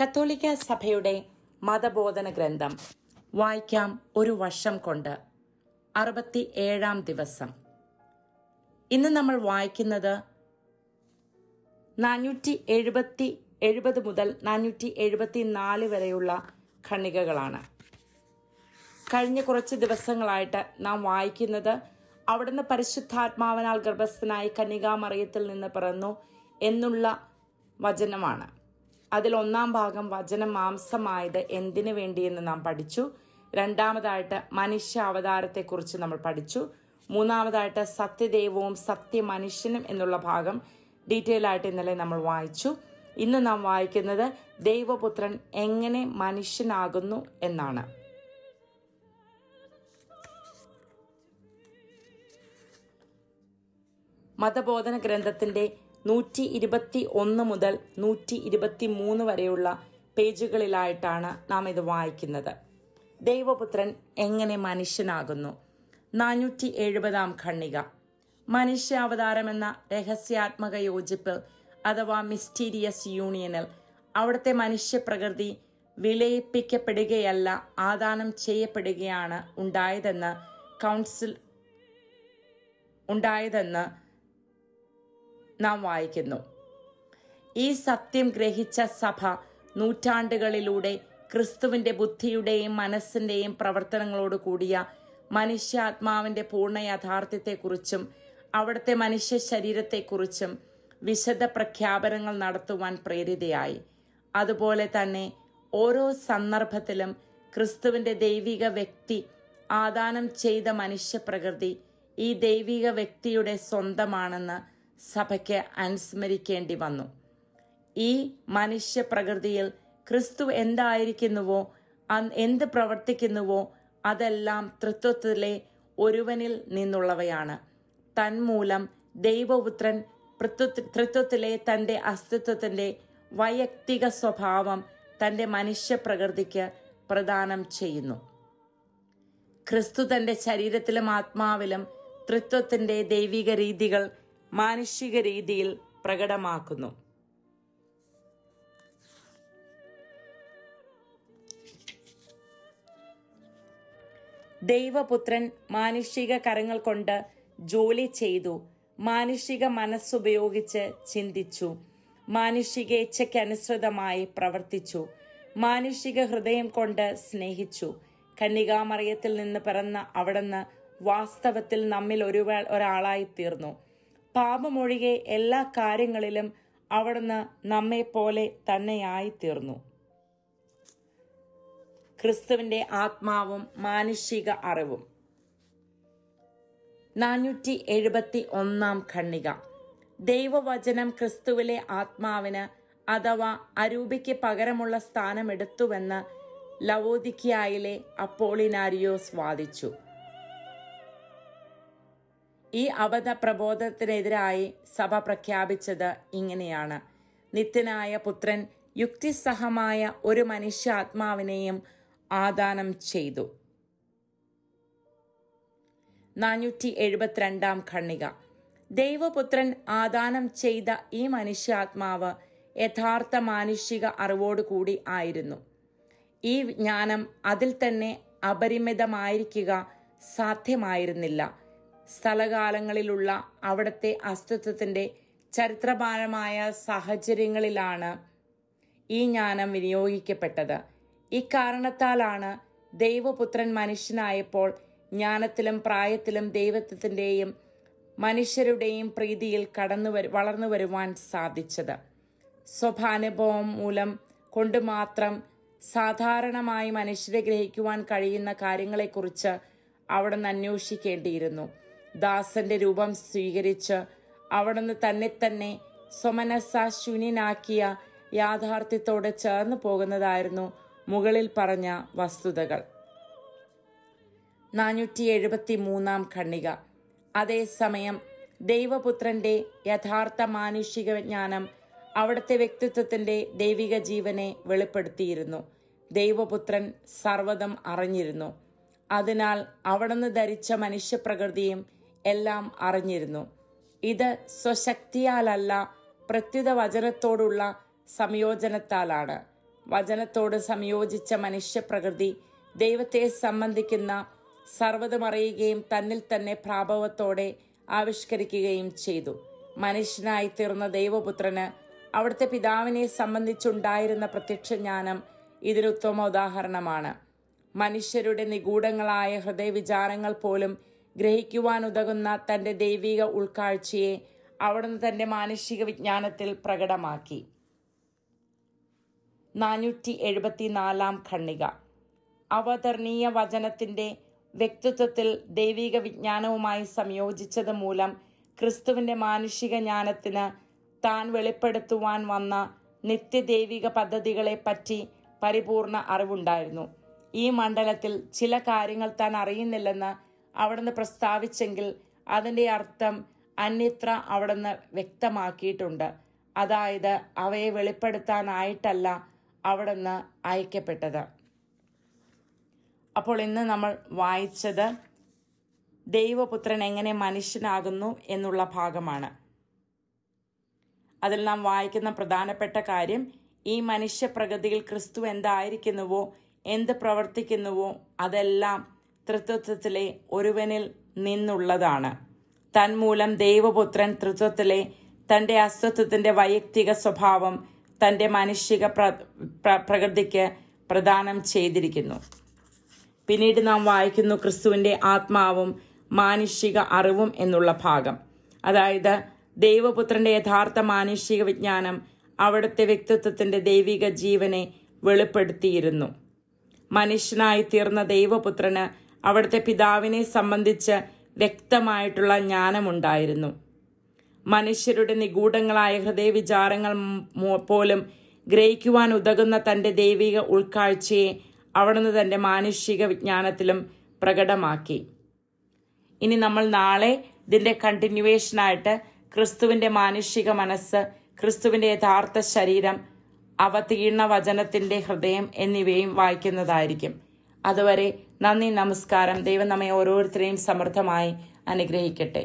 കത്തോലിക്ക സഭയുടെ മതബോധന ഗ്രന്ഥം വായിക്കാം ഒരു വർഷം കൊണ്ട്. അറുപത്തി ഏഴാം ദിവസം. ഇന്ന് നമ്മൾ വായിക്കുന്നത് നാനൂറ്റി എഴുപത്തി എഴുപത് മുതൽ നാനൂറ്റി എഴുപത്തി നാല് വരെയുള്ള ഖണ്ണികകളാണ് കഴിഞ്ഞ കുറച്ച് ദിവസങ്ങളായിട്ട് നാം വായിക്കുന്നത് അവിടുന്ന് പരിശുദ്ധാത്മാവനാൽ ഗർഭസ്ഥനായി കന്യകാമറിയത്തിൽ നിന്ന് പിറന്നു എന്നുള്ള വചനമാണ്. അതിൽ ഒന്നാം ഭാഗം വചനം മാംസമായത് എന്തിനു വേണ്ടിയെന്ന് നാം പഠിച്ചു. രണ്ടാമതായിട്ട് മനുഷ്യ അവതാരത്തെക്കുറിച്ച് നമ്മൾ പഠിച്ചു. മൂന്നാമതായിട്ട് സത്യദൈവവും സത്യ മനുഷ്യനും എന്നുള്ള ഭാഗം ഡീറ്റെയിൽ ആയിട്ട് ഇന്നലെ നമ്മൾ വായിച്ചു. ഇന്ന് നാം വായിക്കുന്നത് ദൈവപുത്രൻ എങ്ങനെ മനുഷ്യനാകുന്നു എന്നാണ്. മതബോധന ഗ്രന്ഥത്തിന്റെ നൂറ്റി ഇരുപത്തി ഒന്ന് മുതൽ നൂറ്റി ഇരുപത്തി മൂന്ന് വരെയുള്ള പേജുകളിലായിട്ടാണ് നാം ഇത് വായിക്കുന്നത്. ദൈവപുത്രൻ എങ്ങനെ മനുഷ്യനാകുന്നു? നാനൂറ്റി എഴുപതാം ഖണ്ണിക മനുഷ്യാവതാരം എന്ന രഹസ്യാത്മക യോജിപ്പ് അഥവാ മിസ്റ്റീരിയസ് യൂണിയനിൽ അവിടുത്തെ മനുഷ്യപ്രകൃതി വിലയിപ്പിക്കപ്പെടുകയല്ല ആദാനം ചെയ്യപ്പെടുകയാണ് ഉണ്ടായതെന്ന് കൗൺസിൽ ഉണ്ടായതെന്ന് നാം വായിക്കുന്നു. ഈ സത്യം ഗ്രഹിച്ച സഭ നൂറ്റാണ്ടുകളിലൂടെ ക്രിസ്തുവിന്റെ ബുദ്ധിയുടെയും മനസ്സിന്റെയും പ്രവർത്തനങ്ങളോട് കൂടിയ മനുഷ്യാത്മാവിന്റെ പൂർണ യാഥാർത്ഥ്യത്തെക്കുറിച്ചും അവിടുത്തെ മനുഷ്യ ശരീരത്തെക്കുറിച്ചും വിശദ പ്രഖ്യാപനങ്ങൾ നടത്തുവാൻ പ്രേരിതയായി. അതുപോലെ തന്നെ ഓരോ സന്ദർഭത്തിലും ക്രിസ്തുവിന്റെ ദൈവിക വ്യക്തി ആദാനം ചെയ്ത മനുഷ്യപ്രകൃതി ഈ ദൈവിക വ്യക്തിയുടെ സ്വന്തമാണെന്ന് സഭയ്ക്ക് അനുസ്മരിക്കേണ്ടി വന്നു. ഈ മനുഷ്യ പ്രകൃതിയിൽ ക്രിസ്തു എന്തായിരിക്കുന്നുവോ എന്ത് പ്രവർത്തിക്കുന്നുവോ അതെല്ലാം തൃത്വത്തിലെ ഒരുവനിൽ നിന്നുള്ളവയാണ്. തന്മൂലം ദൈവപുത്രൻ തൃത്വത്തിലെ തന്റെ അസ്തിത്വത്തിന്റെ വൈയക്തിക സ്വഭാവം തന്റെ മനുഷ്യ പ്രകൃതിക്ക് പ്രദാനം ചെയ്യുന്നു. ക്രിസ്തു തന്റെ ശരീരത്തിലും ആത്മാവിലും തൃത്വത്തിന്റെ ദൈവിക രീതികൾ മാനുഷിക രീതിയിൽ പ്രകടമാക്കുന്നു. ദൈവപുത്രൻ മാനുഷിക കരങ്ങൾ കൊണ്ട് ജോലി ചെയ്തു. മാനുഷിക മനസ്സുപയോഗിച്ച് ചിന്തിച്ചു. മാനുഷിക ഇച്ഛയ്ക്കനുസൃതമായി പ്രവർത്തിച്ചു. മാനുഷിക ഹൃദയം കൊണ്ട് സ്നേഹിച്ചു. കന്യകാമറിയത്തിൽ നിന്ന് പിറന്ന അവിടുന്ന് വാസ്തവത്തിൽ നമ്മിൽ ഒരു ഒരാളായി തീർന്നു. പാപമൊഴികെ എല്ലാ കാര്യങ്ങളിലും അവിടുന്ന് നമ്മെ പോലെ തന്നെയായി തീർന്നു ക്രിസ്തുവിന്റെ ആത്മാവും മാനുഷിക അറിവും. നാനൂറ്റി എഴുപത്തി ഒന്നാം ഖണ്ണിക ദൈവവചനം ക്രിസ്തുവിലെ ആത്മാവിന് അഥവാ അരൂപിക്ക് പകരമുള്ള സ്ഥാനമെടുത്തുവെന്ന് ലവോദിക്കിയായിലെ അപ്പോളിനാരിയോസ് വാദിച്ചു. ഈ അവധ പ്രബോധത്തിനെതിരായി സഭ പ്രഖ്യാപിച്ചത് ഇങ്ങനെയാണ്. നിത്യനായ പുത്രൻ യുക്തിസഹമായ ഒരു മനുഷ്യാത്മാവിനെയും ആദാനം ചെയ്തു. നാനൂറ്റി എഴുപത്തിരണ്ടാം ഖണ്ണിക ദൈവപുത്രൻ ആദാനം ചെയ്ത ഈ മനുഷ്യാത്മാവ് യഥാർത്ഥ മാനുഷിക അറിവോടുകൂടി ആയിരുന്നു. ഈ ജ്ഞാനം അതിൽ തന്നെ അപരിമിതമായിരിക്കുക സാധ്യമായിരുന്നില്ല. സ്ഥലകാലങ്ങളിലുള്ള അവിടുത്തെ അസ്തിത്വത്തിന്റെ ചരിത്രപരമായ സാഹചര്യങ്ങളിലാണ് ഈ ജ്ഞാനം വിനിയോഗിക്കപ്പെട്ടത്. ഇക്കാരണത്താലാണ് ദൈവപുത്രൻ മനുഷ്യനായപ്പോൾ ജ്ഞാനത്തിലും പ്രായത്തിലും ദൈവത്വത്തിന്റെയും മനുഷ്യരുടെയും പ്രീതിയിൽ കടന്നു വരു വളർന്നു വരുവാൻ സാധിച്ചത്. സ്വഭാനുഭവം മൂലം കൊണ്ട് മാത്രം സാധാരണമായി മനുഷ്യരെ ഗ്രഹിക്കുവാൻ കഴിയുന്ന കാര്യങ്ങളെക്കുറിച്ച് അവിടെ നിന്ന് അന്വേഷിക്കേണ്ടിയിരുന്നു. ദാസന്റെ രൂപം സ്വീകരിച്ച് അവിടുന്ന് തന്നെ തന്നെ സ്വമനസ്സ ശൂന്യനാക്കിയ യാഥാർത്ഥ്യത്തോട് ചേർന്നു പോകുന്നതായിരുന്നു മുകളിൽ പറഞ്ഞ വസ്തുതകൾ. നാനൂറ്റി എഴുപത്തി മൂന്നാം ഖണ്ണിക അതേസമയം ദൈവപുത്രന്റെ യഥാർത്ഥ മാനുഷിക ജ്ഞാനം അവിടുത്തെ വ്യക്തിത്വത്തിന്റെ ദൈവിക ജീവനെ വെളിപ്പെടുത്തിയിരുന്നു. ദൈവപുത്രൻ സർവതം അറിഞ്ഞിരുന്നു. അതിനാൽ അവിടുന്ന് ധരിച്ച മനുഷ്യപ്രകൃതിയും എല്ലാം അറിഞ്ഞിരുന്നു. ഇത് സ്വശക്തിയാലല്ല പ്രത്യുത വചനത്തോടുള്ള സംയോജനത്താലാണ്. വചനത്തോട് സംയോജിച്ച മനുഷ്യപ്രകൃതി ദൈവത്തെ സംബന്ധിക്കുന്ന സർവതമറിയുകയും തന്നിൽ തന്നെ പ്രാഭവത്തോടെ ആവിഷ്കരിക്കുകയും ചെയ്തു. മനുഷ്യനായി തീർന്ന ദൈവപുത്രന് അവിടുത്തെ പിതാവിനെ സംബന്ധിച്ചുണ്ടായിരുന്ന പ്രത്യക്ഷജ്ഞാനം ജ്ഞാനം ഉത്തമ ഉദാഹരണമാണ്. മനുഷ്യരുടെ നിഗൂഢങ്ങളായ ഹൃദയവിചാരങ്ങൾ പോലും ഗ്രഹിക്കുവാൻ തന്റെ ദൈവിക ഉൾക്കാഴ്ചയെ അവിടുന്ന് തന്റെ മാനുഷിക വിജ്ഞാനത്തിൽ പ്രകടമാക്കി. നാനൂറ്റി എഴുപത്തിനാലാം ഖണ്ണിക അവതരണീയ വചനത്തിന്റെ വ്യക്തിത്വത്തിൽ ദൈവിക വിജ്ഞാനവുമായി സംയോജിച്ചത് മൂലം ക്രിസ്തുവിന്റെ മാനുഷിക ജ്ഞാനത്തിന് താൻ വെളിപ്പെടുത്തുവാൻ വന്ന നിത്യദൈവിക പദ്ധതികളെ പറ്റി പരിപൂർണ അറിവുണ്ടായിരുന്നു. ഈ മണ്ഡലത്തിൽ ചില കാര്യങ്ങൾ താൻ അറിയുന്നില്ലെന്ന് അവിടുന്ന് പ്രസ്താവിച്ചെങ്കിൽ അതിന്റെ അർത്ഥം അന്യത്ര അവിടുന്ന് വ്യക്തമാക്കിയിട്ടുണ്ട്. അതായത് അവയെ വെളിപ്പെടുത്താനായിട്ടല്ല അവിടുന്ന് അയക്കപ്പെട്ടത്. അപ്പോൾ ഇന്ന് നമ്മൾ വായിച്ചത് ദൈവപുത്രൻ എങ്ങനെ മനുഷ്യനാകുന്നു എന്നുള്ള ഭാഗമാണ്. അതിൽ നാം വായിക്കുന്ന പ്രധാനപ്പെട്ട കാര്യം ഈ മനുഷ്യപ്രകൃതിയിൽ ക്രിസ്തു എന്തായിരിക്കുന്നുവോ എന്ത് പ്രവർത്തിക്കുന്നുവോ അതെല്ലാം തൃത്വത്വത്തിലെ ഒരുവനിൽ നിന്നുള്ളതാണ്. തന്മൂലം ദൈവപുത്രൻ തൃത്വത്തിലെ തന്റെ അസ്തിത്വത്തിന്റെ വൈയക്തിക സ്വഭാവം തന്റെ മാനുഷിക പ്ര പ്ര- പ്രകൃതിക്ക് പ്രദാനം ചെയ്തിരിക്കുന്നു. പിന്നീട് നാം വായിക്കുന്നു ക്രിസ്തുവിന്റെ ആത്മാവും മാനുഷിക അറിവും എന്നുള്ള ഭാഗം. അതായത് ദൈവപുത്രന്റെ യഥാർത്ഥ മാനുഷിക വിജ്ഞാനം അവിടുത്തെ വ്യക്തിത്വത്തിന്റെ ദൈവിക ജീവനെ വെളിപ്പെടുത്തിയിരുന്നു. മനുഷ്യനായി തീർന്ന ദൈവപുത്രന് അവിടുത്തെ പിതാവിനെ സംബന്ധിച്ച് വ്യക്തമായിട്ടുള്ള ജ്ഞാനമുണ്ടായിരുന്നു. മനുഷ്യരുടെ നിഗൂഢങ്ങളായ ഹൃദയവിചാരങ്ങൾ പോലും ഗ്രഹിക്കുവാൻ ഉതകുന്ന തന്റെ ദൈവിക ഉൾക്കാഴ്ചയെ അവിടുന്ന് തന്റെ മാനുഷിക വിജ്ഞാനത്തിലും പ്രകടമാക്കി. ഇനി നമ്മൾ നാളെ ഇതിന്റെ കണ്ടിന്യൂവേഷനായിട്ട് ക്രിസ്തുവിന്റെ മാനുഷിക മനസ്സ് ക്രിസ്തുവിന്റെ യഥാർത്ഥ ശരീരം അവതീർണ വചനത്തിന്റെ ഹൃദയം എന്നിവയും വായിക്കുന്നതായിരിക്കും. അതുവരെ നന്ദി നമസ്കാരം. ദൈവം നമ്മെ ഓരോരുത്തരെയും സമൃദ്ധമായി അനുഗ്രഹിക്കട്ടെ.